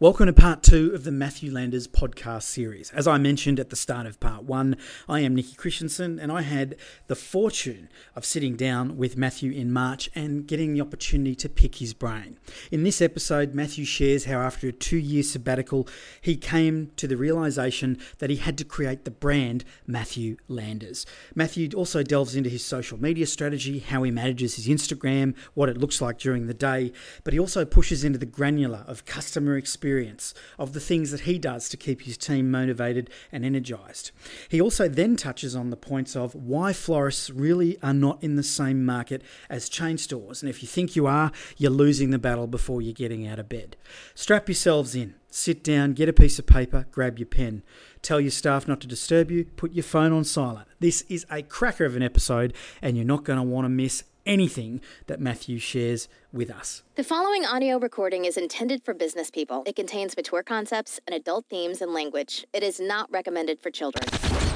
Welcome to part two of the Matthew Landers podcast series. As I mentioned at the start of part one, I am Nikki Christensen and I had the fortune of sitting down with Matthew in March and getting the opportunity to pick his brain. In this episode, Matthew shares how after a two year sabbatical, he came to the realization that he had to create the brand Matthew Landers. Matthew also delves into his social media strategy, how he manages his Instagram, what it looks like during the day, but he also pushes into the granular of customer experience experience of the things that he does to keep his team motivated and energized. He also then touches on the points of why florists really are not in the same market as chain stores. And if you think you are, you're losing the battle before you're getting out of bed. Strap yourselves in. Sit down, get a piece of paper, grab your pen. Tell your staff not to disturb you, put your phone on silent. This is a cracker of an episode, and you're not going to want to miss anything that Matthew shares with us. The following audio recording is intended for business people. It contains mature concepts and adult themes and language. It is not recommended for children.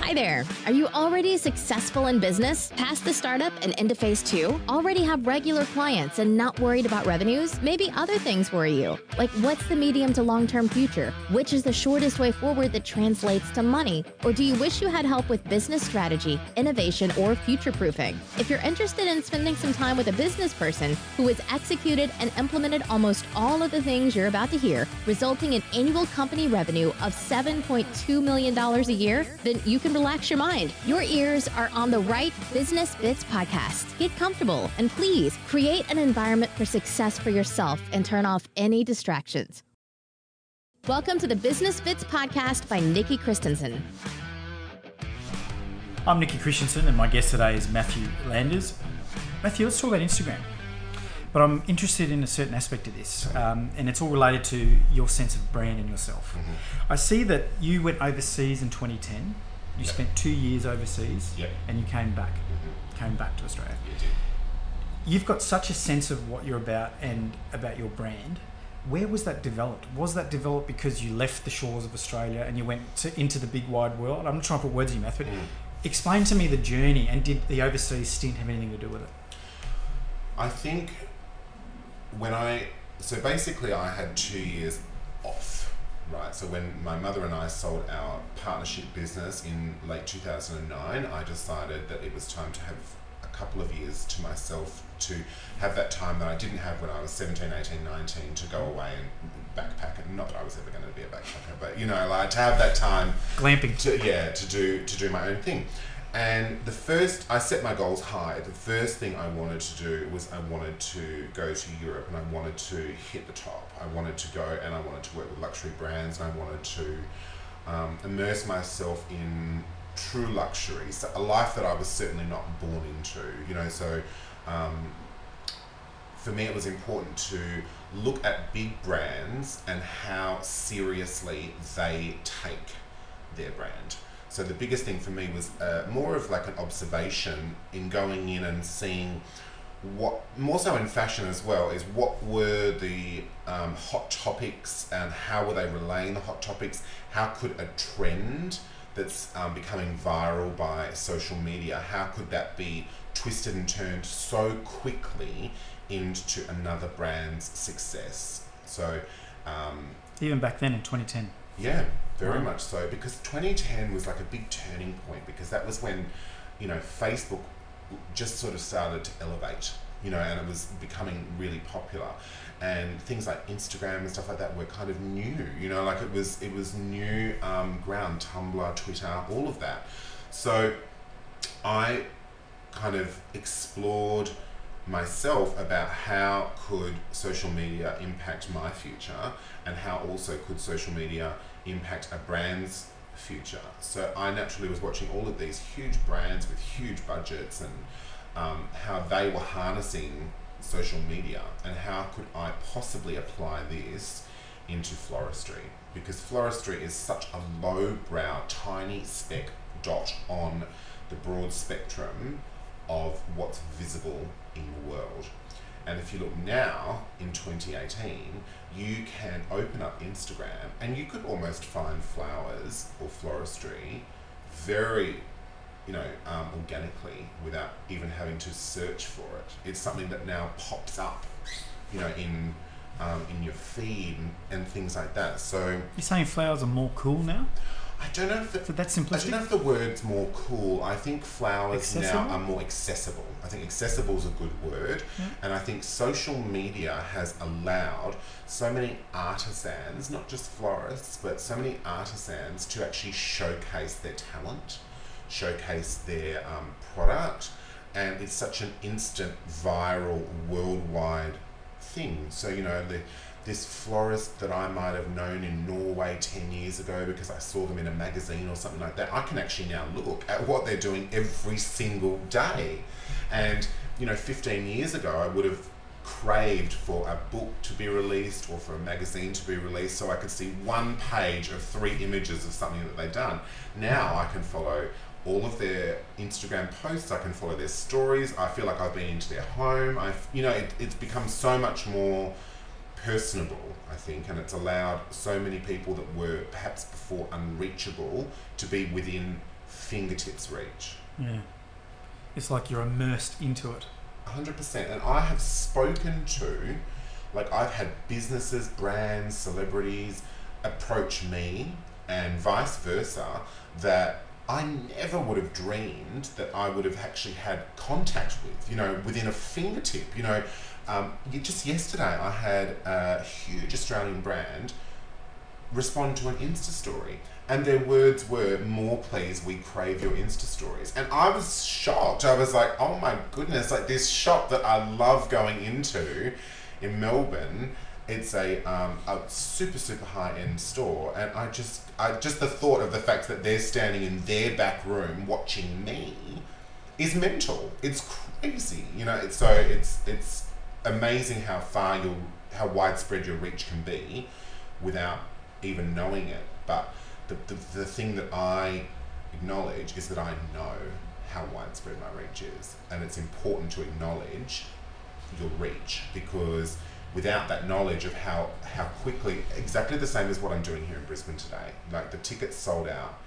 Hi there. Are you already successful in business, past the startup and into phase two? Already have regular clients and not worried about revenues? Maybe other things worry you, like what's the medium to long term future? Which is the shortest way forward that translates to money? Or do you wish you had help with business strategy, innovation, or future proofing? If you're interested in spending some time with a business person who has executed and implemented almost all of the things you're about to hear, resulting in annual company revenue of $7.2 million a year, then you can relax your mind. Your ears are on the right Business Bits podcast. Get comfortable and please create an environment for success for yourself and turn off any distractions. Welcome to the Business Bits podcast by Nikki Christensen. I'm Nikki Christensen, and my guest today is Matthew Landers. Matthew, let's talk about Instagram. But I'm interested in a certain aspect of this, um, and it's all related to your sense of brand and yourself. Mm-hmm. I see that you went overseas in 2010. You yep. spent two years overseas, yep. and you came back, mm-hmm. came back to Australia. You've got such a sense of what you're about and about your brand. Where was that developed? Was that developed because you left the shores of Australia and you went to, into the big wide world? I'm not trying to put words in your mouth, but mm. explain to me the journey and did the overseas stint have anything to do with it? I think when I so basically I had two years off, right? So when my mother and I sold our partnership business in late 2009, I decided that it was time to have a couple of years to myself to have that time that I didn't have when I was 17, 18, 19 to go away and backpack. And not that I was ever going to be a backpacker, but you know, like to have that time glamping. To, yeah, to do to do my own thing. And the first, I set my goals high. The first thing I wanted to do was I wanted to go to Europe and I wanted to hit the top. I wanted to go and I wanted to work with luxury brands and I wanted to um, immerse myself in true luxury, so a life that I was certainly not born into. You know, so um, for me it was important to look at big brands and how seriously they take their brand. So the biggest thing for me was uh, more of like an observation in going in and seeing what more so in fashion as well is what were the um, hot topics and how were they relaying the hot topics? How could a trend that's um, becoming viral by social media how could that be twisted and turned so quickly into another brand's success? So um, even back then in 2010 yeah very much so, because 2010 was like a big turning point because that was when, you know, Facebook just sort of started to elevate, you know, and it was becoming really popular. And things like Instagram and stuff like that were kind of new, you know, like it was it was new um, ground, Tumblr, Twitter, all of that. So I kind of explored myself about how could social media impact my future and how also could social media impact a brand's future. So I naturally was watching all of these huge brands with huge budgets and um, how they were harnessing social media and how could I possibly apply this into floristry because floristry is such a low brow tiny speck dot on the broad spectrum of what's visible the world and if you look now in 2018, you can open up Instagram and you could almost find flowers or floristry very, you know, um, organically without even having to search for it. It's something that now pops up, you know, in um, in your feed and, and things like that. So You're saying flowers are more cool now? I don't know if the, So that's I don't know if the word's more cool. I think flowers Accessible? now are more accessible. I think accessible is a good word. Yeah. And I think social media has allowed so many artisans, not just florists, but so many artisans to actually showcase their talent, showcase their um, product. And it's such an instant, viral, worldwide thing. So, you know, the, this florist that I might have known in Norway 10 years ago because I saw them in a magazine or something like that, I can actually now look at what they're doing every single day. And, you know, 15 years ago, I would have craved for a book to be released or for a magazine to be released so I could see one page of three images of something that they've done. Now I can follow all of their Instagram posts, I can follow their stories, I feel like I've been into their home. I've, you know, it, it's become so much more personable, I think, and it's allowed so many people that were perhaps before unreachable to be within fingertips reach. Yeah. It's like you're immersed into it. 100%. And I have spoken to, like, I've had businesses, brands, celebrities approach me and vice versa that I never would have dreamed that I would have actually had contact with, you know, within a fingertip. You know, um, just yesterday I had a huge Australian brand respond to an Insta story. And their words were, more please, we crave your Insta stories. And I was shocked. I was like, oh my goodness, like this shop that I love going into in Melbourne, it's a, um, a super, super high end store. And I just, I just the thought of the fact that they're standing in their back room watching me is mental. It's crazy, you know. It's so it's it's amazing how far your how widespread your reach can be without even knowing it. But the, the, the thing that I acknowledge is that I know how widespread my reach is, and it's important to acknowledge your reach because without that knowledge of how how quickly exactly the same as what I'm doing here in Brisbane today. Like the tickets sold out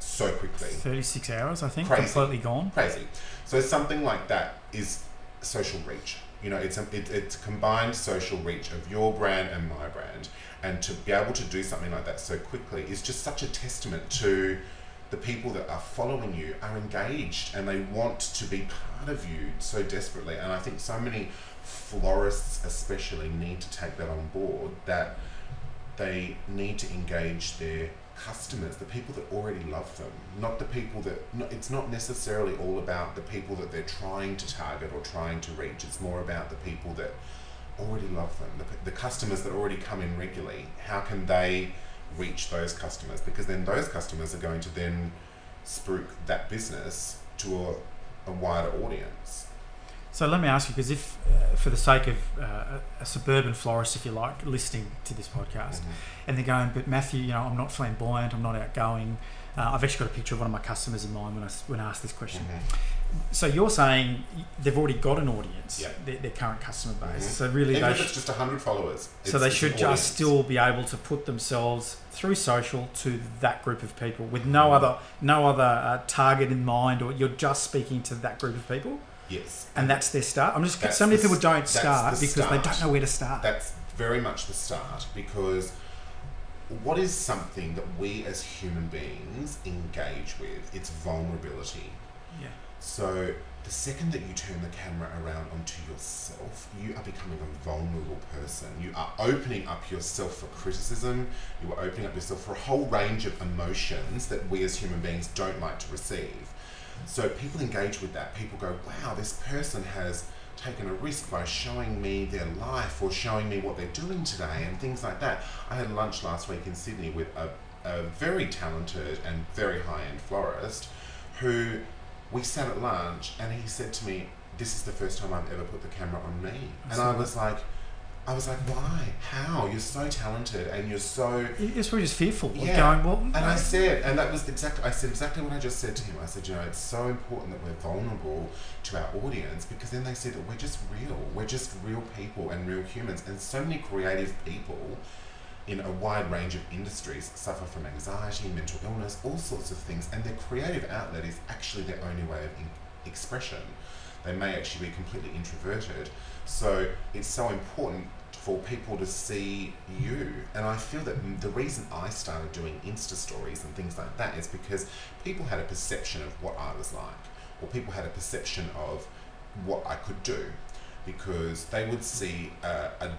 so quickly. 36 hours, I think, Crazy. completely gone. Crazy. So something like that is social reach. You know, it's a, it, it's combined social reach of your brand and my brand, and to be able to do something like that so quickly is just such a testament to the people that are following you are engaged and they want to be part of you so desperately. And I think so many florists, especially, need to take that on board that they need to engage their customers, the people that already love them, not the people that. No, it's not necessarily all about the people that they're trying to target or trying to reach. It's more about the people that already love them, the, the customers that already come in regularly. How can they reach those customers? Because then those customers are going to then spruik that business to a, a wider audience. So let me ask you, because if, uh, for the sake of uh, a, suburban florist, if you like, listening to this podcast, Mhm. and they're going, but Matthew, you know, I'm not flamboyant, I'm not outgoing. Uh, I've actually got a picture of one of my customers in mind when I, when I asked this question. Mhm. So you're saying they've already got an audience, Yeah. their, their current customer base. Mhm. So really, Even if sh- it's just 100 followers. so they should just audience. still be able to put themselves through social to that group of people with no other no other uh, target in mind, or you're just speaking to that group of people, Yes. and that's their start. I'm just That's so many the people don't start the because they don't know where to start. That's very much the start because what is something that we as human beings engage with? It's vulnerability. yeah. So the second that you turn the camera around onto yourself, you are becoming a vulnerable person. You are opening up yourself for criticism. You are opening up yourself for a whole range of emotions that we as human beings don't like to receive. So people engage with that. People go, wow, this person has taken a risk by showing me their life or showing me what they're doing today and things like that. I had lunch last week in Sydney with a, a very talented and very high end florist who we sat at lunch and he said to me, This is the first time I've ever put the camera on me. And I was like, I was like, why? How? You're so talented and you're so It's we're just fearful. of Yeah. Going well. and I said, and that was exactly, I said exactly what I just said to him. I said, you know, it's so important that we're vulnerable to our audience because then they see that we're just real. We're just real people and real humans. And so many creative people in a wide range of industries suffer from anxiety, mental illness, all sorts of things. And their creative outlet is actually their only way of expression. They may actually be completely introverted. So it's so important for people to see you. And I feel that the reason I started doing Insta stories and things like that is because people had a perception of what I was like, or people had a perception of what I could do, because they would see a, a,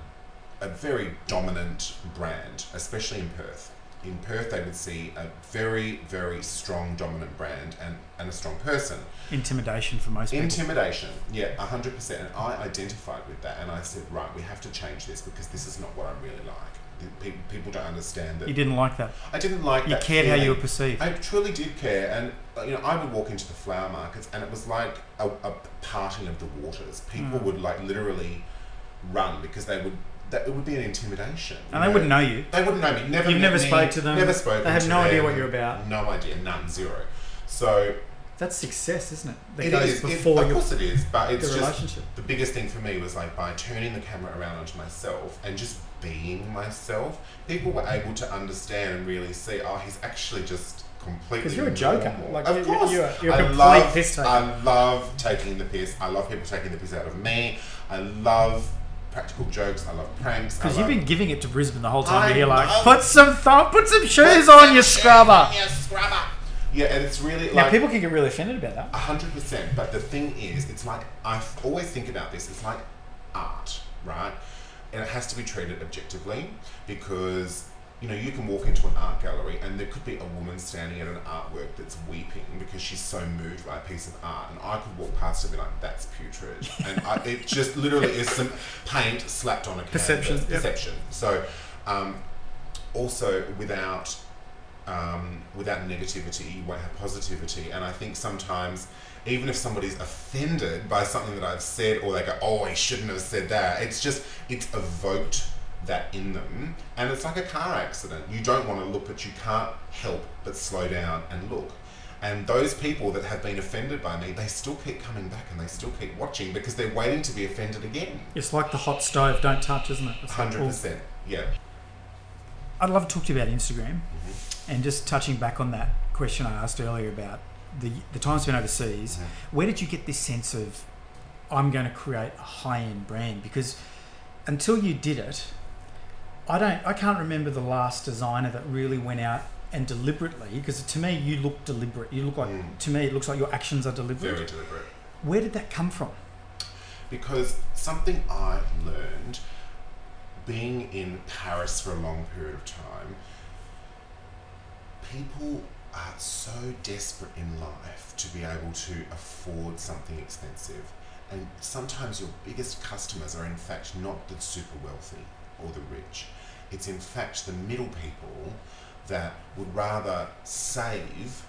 a very dominant brand, especially in Perth. In Perth, they would see a very, very strong, dominant brand and, and a strong person. Intimidation for most people. Intimidation, yeah, hundred percent. And I identified with that, and I said, right, we have to change this because this is not what I'm really like. People, people don't understand that. you didn't like that. I didn't like You that. cared how you were perceived. I truly did care, and uh, you know, I would walk into the flower markets, and it was like a, a parting of the waters. People Mm. would like literally run because they would. That it would be an intimidation. and they wouldn't know you. They wouldn't know me. Never. You've never me, spoke to them. Never spoken. They have no idea what you're about. No idea. None. Zero. So That's success, isn't it? That it goes is. It- of course it is, but it's the just relationship. the biggest thing for me was like by turning the camera around onto myself and just being myself, people were able to understand and really see, oh, he's actually just completely. Because you're a joker. normal. Like, of you- course, you're- you're a I love. I love taking the piss. I love people taking the piss out of me. I love practical jokes. I love pranks. Because you've been giving it to Brisbane the whole time. I and you're like, put some thumb, put some shoes Put on, some you scrubber. on, scrubber. Yeah, and it's really Now like people can get really offended about that. A hundred percent. But the thing is, it's like I always think about this. It's like art, right? And it has to be treated objectively because you know you can walk into an art gallery and there could be a woman standing at an artwork that's weeping because she's so moved by a piece of art, and I could walk past and be like, "That's putrid," and I, it just literally is some paint slapped on a canvas. Perception, yep. Perception. So, um, also without um, without negativity, you won't have positivity. And I think sometimes, even if somebody's offended by something that I've said, or they go, "Oh, I shouldn't have said that," it's just it's evoked that in them, and it's like a car accident. You don't want to look, but you can't help but slow down and look. And those people that have been offended by me, they still keep coming back and they still keep watching because they're waiting to be offended again. It's like the hot stove, don't touch, isn't it? It's like, Hundred oh. percent, yeah. I'd love to talk to you about Instagram Mm-hmm. and just touching back on that question I asked earlier about the the time spent overseas. Mhm. Where did you get this sense of I'm going to create a high end brand? Because until you did it, I don't. I can't remember the last designer that really went out and deliberately. Because to me, you look deliberate. You look like Mm. to me, it looks like your actions are deliberate. Very deliberate. Where did that come from? because something I learned being in Paris for a long period of time, people are so desperate in life to be able to afford something expensive. And sometimes your biggest customers are in fact not the super wealthy or the rich. It's in fact the middle people that would rather save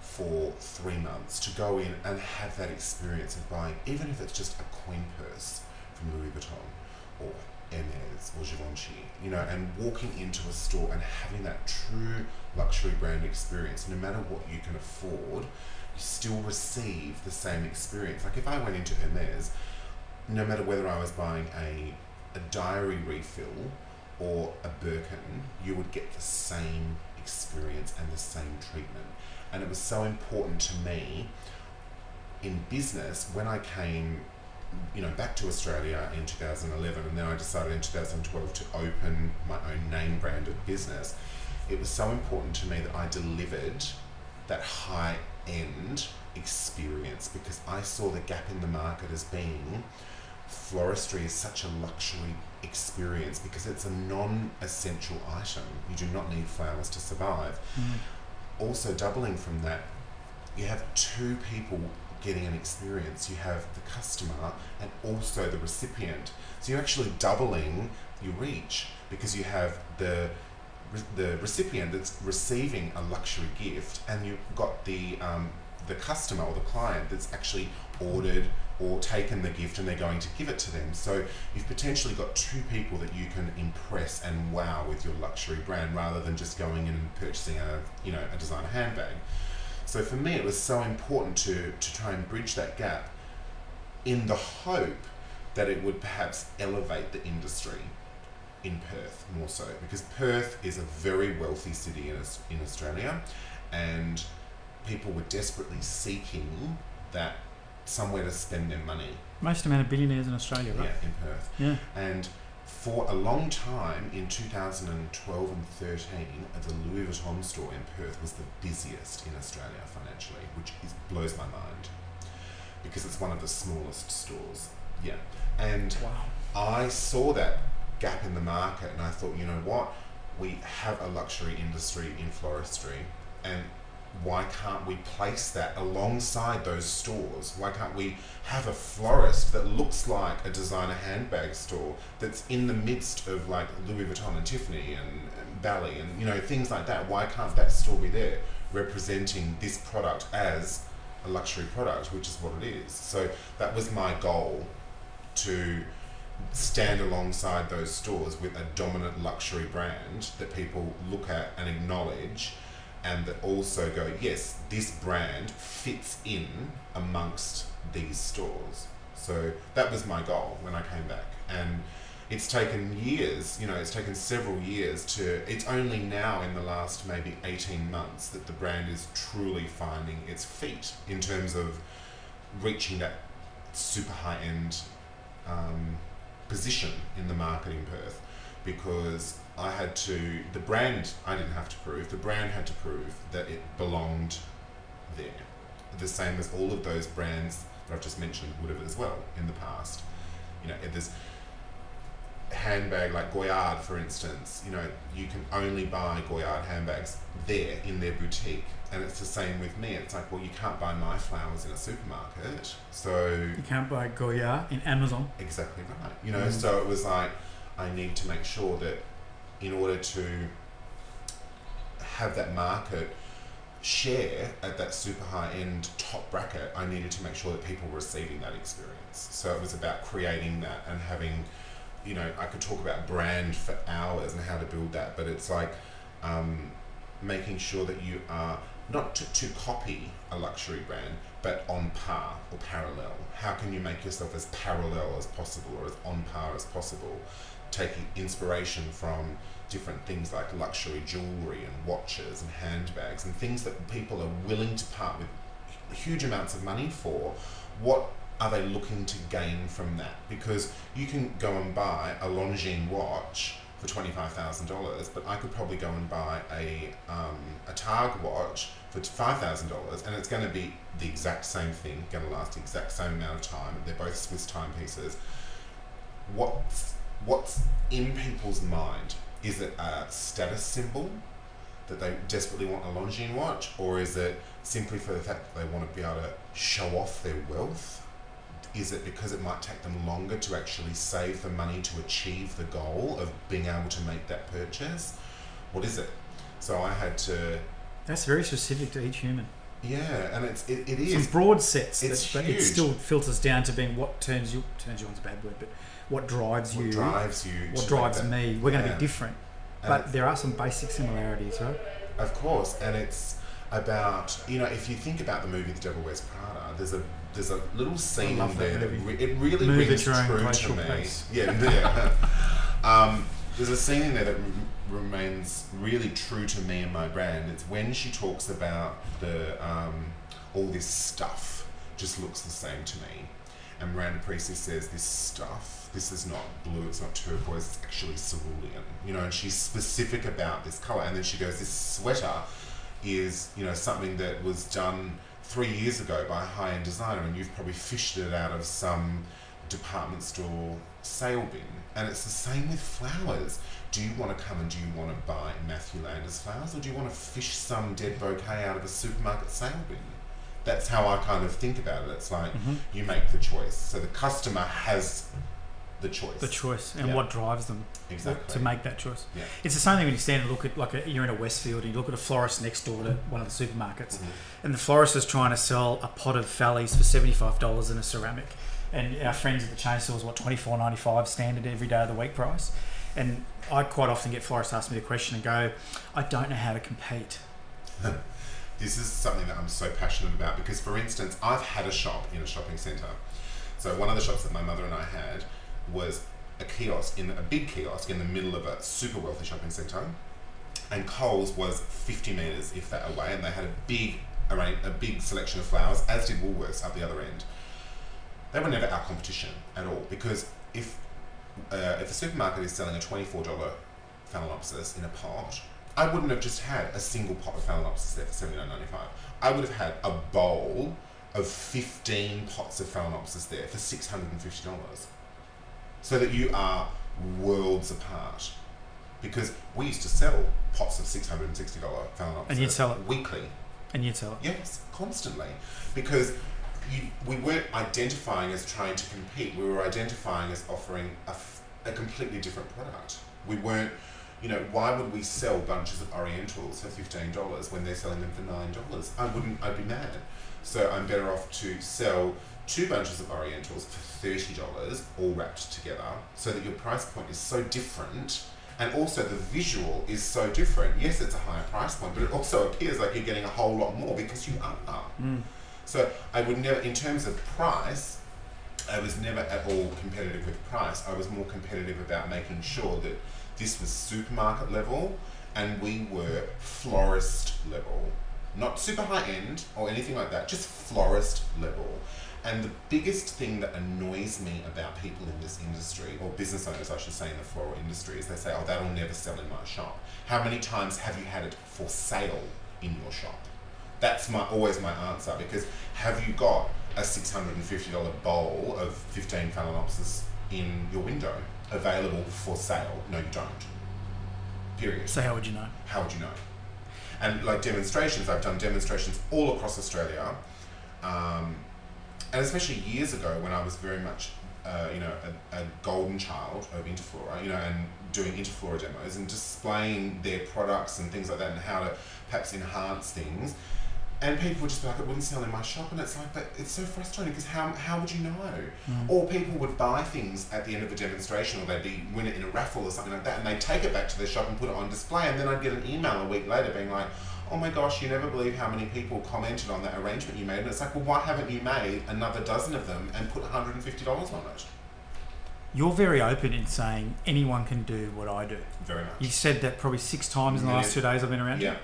for three months to go in and have that experience of buying, even if it's just a coin purse from Louis Vuitton or Hermes or Givenchy, you know, and walking into a store and having that true luxury brand experience, no matter what you can afford, you still receive the same experience. Like if I went into Hermes, no matter whether I was buying a, a diary refill or a Birkin, you would get the same experience and the same treatment. And it was so important to me in business when I came, you know, back to Australia in 2011, and then I decided in 2012 to open my own name branded business. It was so important to me that I delivered that high end experience because I saw the gap in the market as being floristry is such a luxury experience because it's a non essential item. You do not need flowers to survive. Also, doubling from that, you have two people getting an experience. You have the customer and also the recipient. So you're actually doubling your reach because you have the the recipient that's receiving a luxury gift, and you've got the um, the customer or the client that's actually ordered or taken the gift and they're going to give it to them. So you've potentially got two people that you can impress and wow with your luxury brand rather than just going in and purchasing a you know a designer handbag. So for me, it was so important to to try and bridge that gap, in the hope that it would perhaps elevate the industry in Perth more so because Perth is a very wealthy city in in Australia, and people were desperately seeking that somewhere to spend their money. Most amount of billionaires in Australia, right? Yeah, in Perth Yeah. and for a long time in 2012 and 13, the Louis Vuitton store in Perth was the busiest in Australia financially, which is, blows my mind because it's one of the smallest stores. Yeah. And Wow. I saw that gap in the market and I thought, you know what? We have a luxury industry in floristry and why can't we place that alongside those stores? Why can't we have a florist that looks like a designer handbag store that's in the midst of like Louis Vuitton and Tiffany and, and Bally and you know things like that? Why can't that store be there representing this product as a luxury product, which is what it is? So that was my goal to stand alongside those stores with a dominant luxury brand that people look at and acknowledge and that also go yes this brand fits in amongst these stores. So that was my goal when i came back. And it's taken years you know it's taken several years to it's only now in the last maybe 18 months that the brand is truly finding its feet in terms of reaching that super high end um, position in the market in Perth. Because I had to, the brand I didn't have to prove, the brand had to prove that it belonged there. The same as all of those brands that I've just mentioned would have as well in the past. You know, there's handbag like Goyard, for instance, you know, you can only buy Goyard handbags there in their boutique. And it's the same with me. It's like, well, you can't buy my flowers in a supermarket. So You can't buy Goyard in Amazon. Exactly right. You know, Mm. so it was like I need to make sure that in order to have that market share at that super high end top bracket, I needed to make sure that people were receiving that experience. So it was about creating that and having, you know, I could talk about brand for hours and how to build that, but it's like um, making sure that you are not to, to copy a luxury brand, but on par or parallel. How can you make yourself as parallel as possible or as on par as possible? Taking inspiration from different things like luxury jewelry and watches and handbags and things that people are willing to part with huge amounts of money for. What are they looking to gain from that? Because you can go and buy a Longines watch for twenty-five thousand dollars, but I could probably go and buy a um, a TAG watch for five thousand dollars, and it's going to be the exact same thing, going to last the exact same amount of time. They're both Swiss timepieces. What's what's in people's mind? Is it a status symbol that they desperately want a Longines watch, or is it simply for the fact that they want to be able to show off their wealth? Is it because it might take them longer to actually save the money to achieve the goal of being able to make that purchase? What is it? So I had to, That's very specific to each human. yeah, and it's it, it Some broad sets, It's that, but it still filters down to being what turns you turns you on's a bad word, but what drives what you, drives you. what drives that- me. We're going to Yeah. be different, And but there are some basic similarities, right? Of course, and it's about you know if you think about the movie The Devil Wears Prada, there's a there's a little scene in there that re- it really Move rings at your own true to me. Yeah, yeah. um, there's a scene in there that rem- remains really true to me and my brand. It's when she talks about the um, all this stuff just looks the same to me, and Miranda Priestly says this stuff. This is not blue. It's not turquoise. It's actually cerulean. You know, and she's specific about this color. And then she goes, "This sweater is, you know, something that was done three years ago by a high-end designer, and you've probably fished it out of some department store sale bin. And it's the same with flowers. Do you want to come and do you want to buy Matthew Landers flowers, or do you want to fish some dead bouquet out of a supermarket sale bin? That's how I kind of think about it. It's like Mhm. you make the choice. So the customer has the choice. The choice and Yeah. what drives them Exactly. to make that choice. Yeah. It's the same thing when you stand and look at like a, you're in a Westfield and you look at a florist next door to one of the supermarkets, Mhm. and the florist is trying to sell a pot of phallus for seventy five dollars in a ceramic, and our friends at the chain store is what twenty four ninety five standard every day of the week price, and I quite often get florists ask me the question and go, I don't know how to compete. this is something that I'm so passionate about because, for instance, I've had a shop in a shopping centre. So one of the shops that my mother and I had was a kiosk in a big kiosk in the middle of a super wealthy shopping centre, and Coles was 50 metres, if that, away, and they had a big array, a big selection of flowers, as did Woolworths up the other end. They were never our competition at all because if uh, if a supermarket is selling a twenty-four dollar phalaenopsis in a pot, I wouldn't have just had a single pot of phalaenopsis there for seventy nine ninety five. I would have had a bowl of fifteen pots of phalaenopsis there for six hundred and fifty dollars. So that you are worlds apart. Because we used to sell pots of six hundred and sixty dollar phalaenopsis And you'd sell it? weekly. And you'd sell it. Yes, constantly. Because you, we weren't identifying as trying to compete, we were identifying as offering a, f- a completely different product. We weren't, you know, why would we sell bunches of Orientals for $15 when they're selling them for $9? I wouldn't, I'd be mad. So I'm better off to sell two bunches of Orientals for $30 all wrapped together so that your price point is so different and also the visual is so different. Yes, it's a higher price point, but it also appears like you're getting a whole lot more because you are. Mm. So I would never, in terms of price, I was never at all competitive with price. I was more competitive about making sure that this was supermarket level and we were florist level. Not super high end or anything like that, just florist level. And the biggest thing that annoys me about people in this industry, or business owners, I should say, in the floral industry, is they say, oh, that'll never sell in my shop. How many times have you had it for sale in your shop? That's my always my answer because have you got a six hundred and fifty dollar bowl of fifteen phalaenopsis in your window available for sale? No, you don't. Period. So how would you know? How would you know? And like demonstrations, I've done demonstrations all across Australia, um, and especially years ago when I was very much, uh, you know, a, a golden child of Interflora, you know, and doing Interflora demos and displaying their products and things like that, and how to perhaps enhance things. And people would just be like, it wouldn't sell in my shop. And it's like, but it's so frustrating because how, how would you know? Mm. Or people would buy things at the end of a demonstration or they'd be win it in a raffle or something like that and they'd take it back to their shop and put it on display. And then I'd get an email a week later being like, oh my gosh, you never believe how many people commented on that arrangement you made. And it's like, well, why haven't you made another dozen of them and put $150 on it? You're very open in saying anyone can do what I do. Very much. You said that probably six times in the Yeah. last two days I've been around Yeah. you.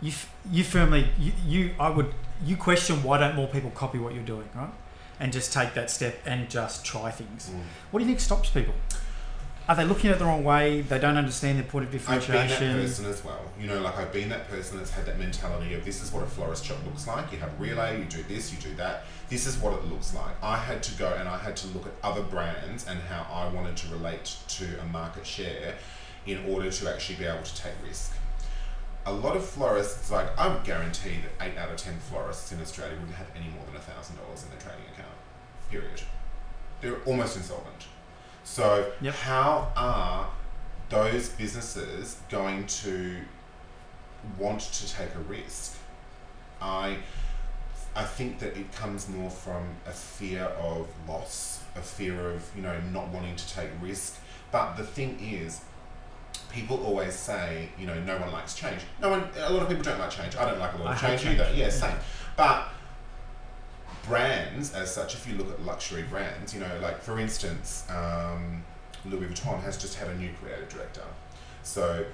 You, you firmly, you, you, I would, you question why don't more people copy what you're doing, right? And just take that step and just try things. Mm. What do you think stops people? Are they looking at it the wrong way? They don't understand their point of differentiation. I've been that person as well. You know, like I've been that person that's had that mentality of this is what a florist shop looks like. You have relay, you do this, you do that. This is what it looks like. I had to go and I had to look at other brands and how I wanted to relate to a market share in order to actually be able to take risk. A lot of florists, like I would guarantee that eight out of ten florists in Australia wouldn't have any more than a thousand dollars in their trading account. Period. They're almost insolvent. So Yep. how are those businesses going to want to take a risk? I I think that it comes more from a fear of loss, a fear of, you know, not wanting to take risk. But the thing is, people always say, you know, no one likes change. No one a lot of people don't like change. I don't like a lot of change, change. either. Yeah, Yeah. same. But brands as such, if you look at luxury brands, you know, like for instance, um, Louis Vuitton has just had a new creative director. So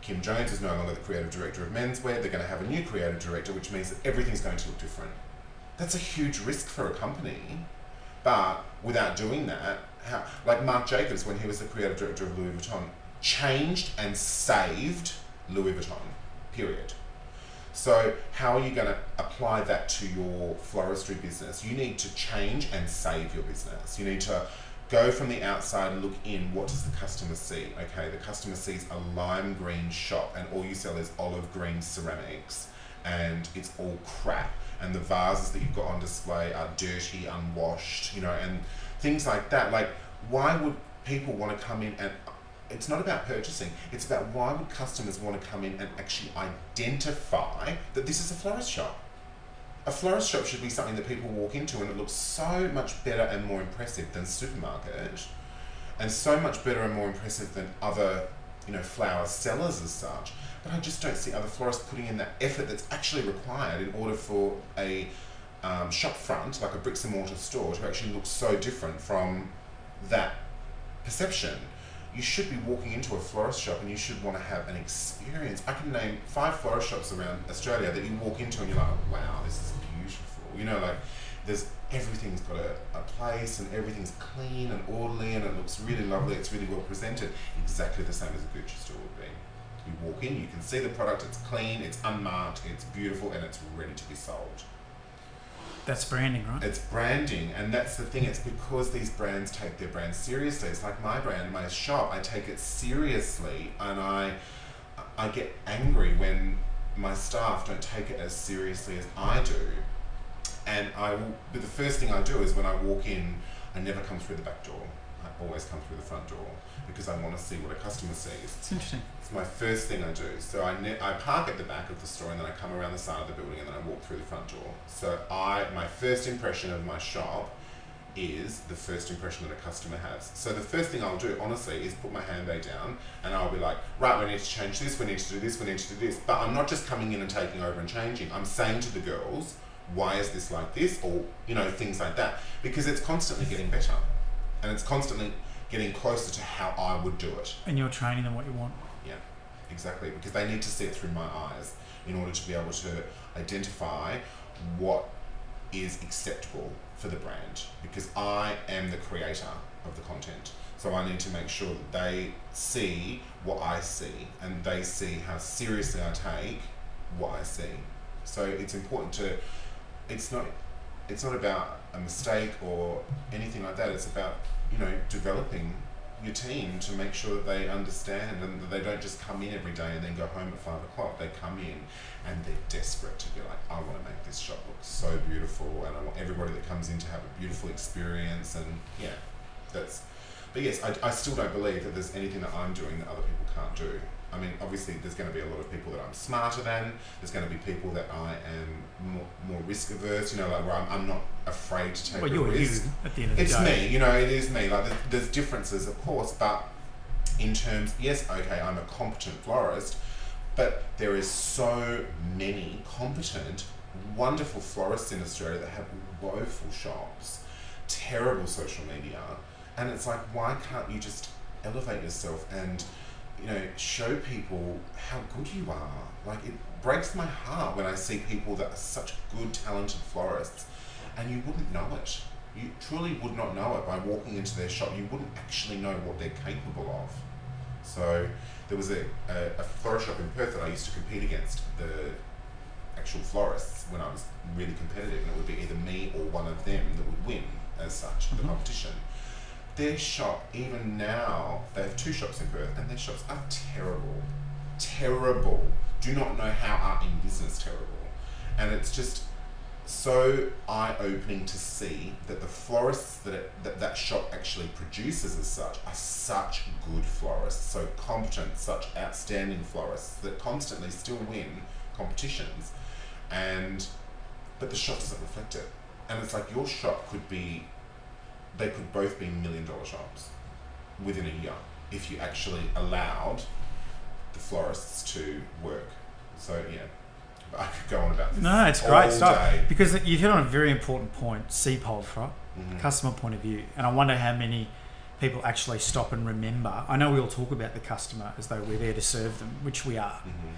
Kim Jones is no longer the creative director of menswear. They're going to have a new creative director, which means that everything's going to look different. That's a huge risk for a company. But without doing that, how, like Marc Jacobs, when he was the creative director of Louis Vuitton, changed and saved Louis Vuitton, period. So, how are you going to apply that to your floristry business? You need to change and save your business. You need to go from the outside and look in. What does the customer see? Okay, the customer sees a lime green shop, and all you sell is olive green ceramics, and it's all crap. And the vases that you've got on display are dirty, unwashed, you know, and things like that. Like, why would people want to come in and it's not about purchasing. It's about why would customers want to come in and actually identify that this is a florist shop. A florist shop should be something that people walk into and it looks so much better and more impressive than supermarket, and so much better and more impressive than other, you know, flower sellers as such. But I just don't see other florists putting in that effort that's actually required in order for a um, shop front, like a bricks and mortar store, to actually look so different from that perception you should be walking into a florist shop and you should want to have an experience. I can name five florist shops around Australia that you walk into and you're like, wow, this is beautiful. You know, like there's everything's got a, a place and everything's clean and orderly and it looks really lovely. It's really well presented, exactly the same as a Gucci store would be. You walk in, you can see the product. It's clean, it's unmarked, it's beautiful, and it's ready to be sold. That's branding, right? It's branding, and that's the thing. It's because these brands take their brand seriously. It's like my brand, my shop. I take it seriously, and I, I get angry when my staff don't take it as seriously as I do. And I will. The first thing I do is when I walk in, I never come through the back door. I always come through the front door because I want to see what a customer sees. It's interesting. My first thing I do. So I, ne- I park at the back of the store and then I come around the side of the building and then I walk through the front door. So I my first impression of my shop is the first impression that a customer has. So the first thing I'll do, honestly, is put my handbag down and I'll be like, right, we need to change this, we need to do this, we need to do this. But I'm not just coming in and taking over and changing. I'm saying to the girls, why is this like this? Or, you know, things like that. Because it's constantly getting better. And it's constantly getting closer to how I would do it. And you're training them what you want. Exactly. Because they need to see it through my eyes in order to be able to identify what is acceptable for the brand. Because I am the creator of the content. So I need to make sure that they see what I see and they see how seriously I take what I see. So it's important to it's not it's not about a mistake or anything like that. It's about you know developing your team to make sure that they understand and that they don't just come in every day and then go home at five o'clock. They come in and they're desperate to be like, I want to make this shop look so beautiful, and I want everybody that comes in to have a beautiful experience. And yeah, that's. But yes, I, I still don't believe that there's anything that I'm doing that other people can't do. I mean, obviously, there's going to be a lot of people that I'm smarter than. There's going to be people that I am more, more risk averse. You know, like where I'm, I'm not afraid to take Well, a you're risk. you at the end of the It's day. me, you know, it is me. Like, there's, there's differences, of course, but in terms, yes, okay, I'm a competent florist, but there is so many competent, wonderful florists in Australia that have woeful shops, terrible social media, and it's like, why can't you just elevate yourself and, you know, show people how good you are? Like, it breaks my heart when I see people that are such good, talented florists, and you wouldn't know it. You truly would not know it by walking into their shop. You wouldn't actually know what they're capable of. So there was a, a, a florist shop in Perth that I used to compete against the actual florists when I was really competitive, and it would be either me or one of them that would win as such the Mhm. competition. Their shop, even now, they have two shops in Perth, and their shops are terrible, terrible. Do not know how are in business terrible, and it's just so eye-opening to see that the florists that, it, that that shop actually produces as such are such good florists, so competent, such outstanding florists that constantly still win competitions, and but the shop doesn't reflect it, and it's like your shop could be, they could both be million-dollar shops within a year if you actually allowed the florists to work. So yeah, I could go on about this. No, it's great stuff. day. Because you hit on a very important point, CPOV, right? Mhm. Customer point of view. And I wonder how many people actually stop and remember. I know we all talk about the customer as though we're there to serve them, which we are. Mhm.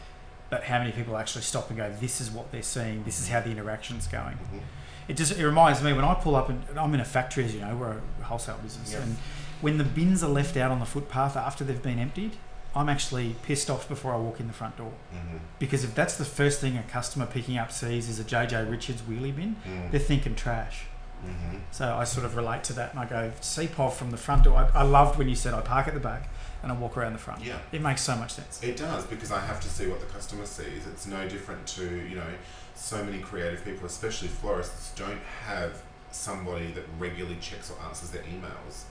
But how many people actually stop and go, this is what they're seeing, this is how the interaction's going? Mhm. It just it reminds me when I pull up and I'm in a factory, as you know, we're a wholesale business, Yeah. and when the bins are left out on the footpath after they've been emptied, I'm actually pissed off before I walk in the front door Mhm. because if that's the first thing a customer picking up sees is a JJ Richards wheelie bin, Mm. they're thinking trash. Mhm. So I sort of relate to that, and I go CPOV from the front door. I, I loved when you said I park at the back and I walk around the front. Yeah. It makes so much sense. It does because I have to see what the customer sees. It's no different to you know so many creative people, especially florists, don't have somebody that regularly checks or answers their emails.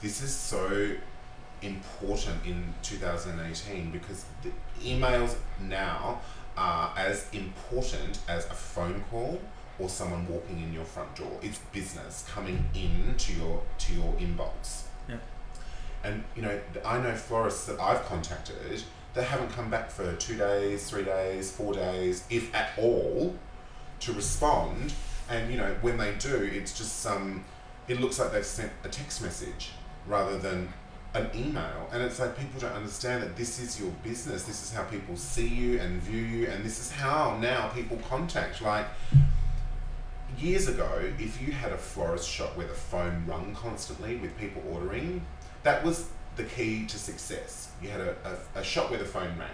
This is so important in 2018 because the emails now are as important as a phone call or someone walking in your front door. It's business coming in to your to your inbox. Yeah. And you know, I know florists that I've contacted that haven't come back for two days, three days, four days, if at all, to respond. And you know, when they do, it's just some. It looks like they've sent a text message rather than an email. And it's like people don't understand that this is your business. This is how people see you and view you, and this is how now people contact. Like, years ago, if you had a florist shop where the phone rung constantly with people ordering, that was the key to success. You had a, a, a shop where the phone rang,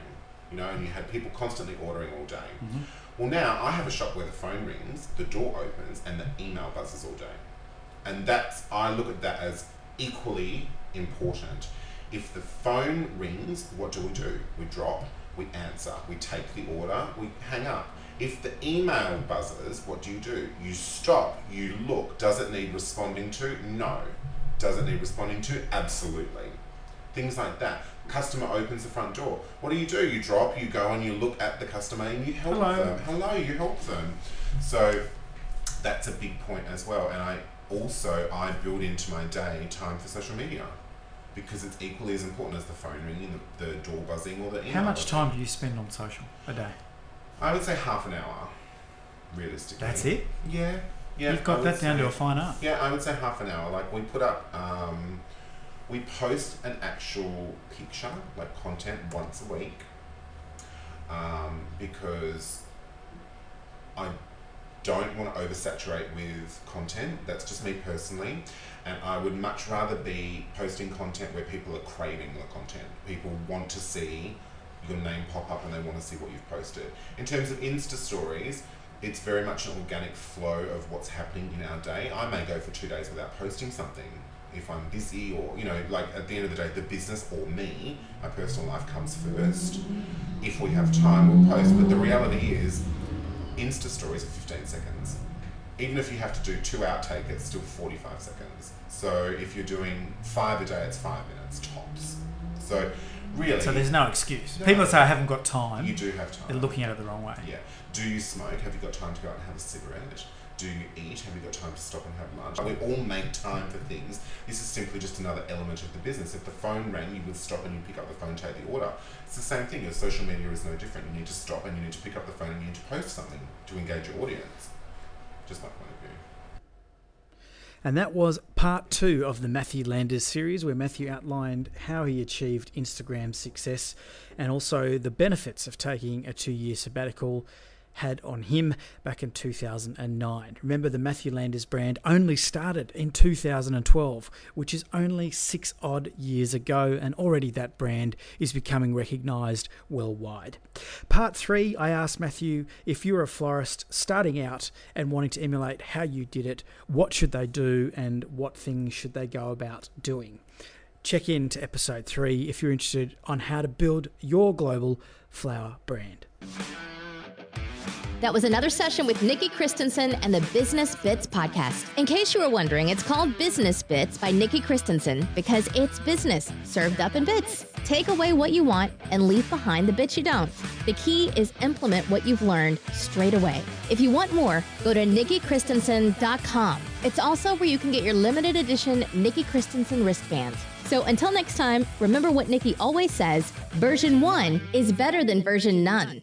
you know, and you had people constantly ordering all day. Mm-hmm. Well, now I have a shop where the phone rings, the door opens, and the email buzzes all day. And that's, I look at that as equally important. If the phone rings, what do we do? We drop, we answer, we take the order, we hang up. If the email buzzes, what do you do? You stop, you look. Does it need responding to? No. Does it need responding to? Absolutely. Things like that. Customer opens the front door. What do you do? You drop, you go and you look at the customer and you help Hello. them. Hello, you help them. So that's a big point as well. And I also I build into my day time for social media because it's equally as important as the phone ringing, the, the door buzzing, or the email. How much time do you spend on social a day? I would say half an hour, realistically. That's it. Yeah, yeah. You've got that down to a fine art. Yeah, I would say half an hour. Like we put up, um, we post an actual picture, like content, once a week, um, because I don't want to oversaturate with content. That's just me personally, and I would much rather be posting content where people are craving the content. People want to see your name pop up and they want to see what you've posted. In terms of Insta stories, it's very much an organic flow of what's happening in our day. I may go for two days without posting something if I'm busy or, you know, like at the end of the day, the business or me, my personal life comes first. If we have time, we'll post. But the reality is, Insta stories are 15 seconds. Even if you have to do two outtake, it's still 45 seconds. So if you're doing five a day, it's five minutes tops. So really, So there's no excuse. No. People say I haven't got time, you do have time. they're looking at it the wrong way. Yeah. Do you smoke? Have you got time to go out and have a cigarette? Do you eat? Have you got time to stop and have lunch? We all make time for things. This is simply just another element of the business. If the phone rang, you would stop and you pick up the phone, take the order. It's the same thing. Your social media is no different. You need to stop and you need to pick up the phone and you need to post something to engage your audience. Just my point of view. And that was part two of the Matthew Landers series, where Matthew outlined how he achieved Instagram success and also the benefits of taking a two year sabbatical had on him back in 2009. Remember, the Matthew Landers brand only started in 2012, which is only six odd years ago, and already that brand is becoming recognised worldwide. Part three, I asked Matthew if you're a florist starting out and wanting to emulate how you did it, what should they do and what things should they go about doing? Check in to episode three if you're interested on how to build your global flower brand. That was another session with Nikki Christensen and the Business Bits podcast. In case you were wondering, it's called Business Bits by Nikki Christensen because it's business served up in bits. Take away what you want and leave behind the bits you don't. The key is implement what you've learned straight away. If you want more, go to nikkichristensen.com. It's also where you can get your limited edition Nikki Christensen wristbands. So until next time, remember what Nikki always says version one is better than version none.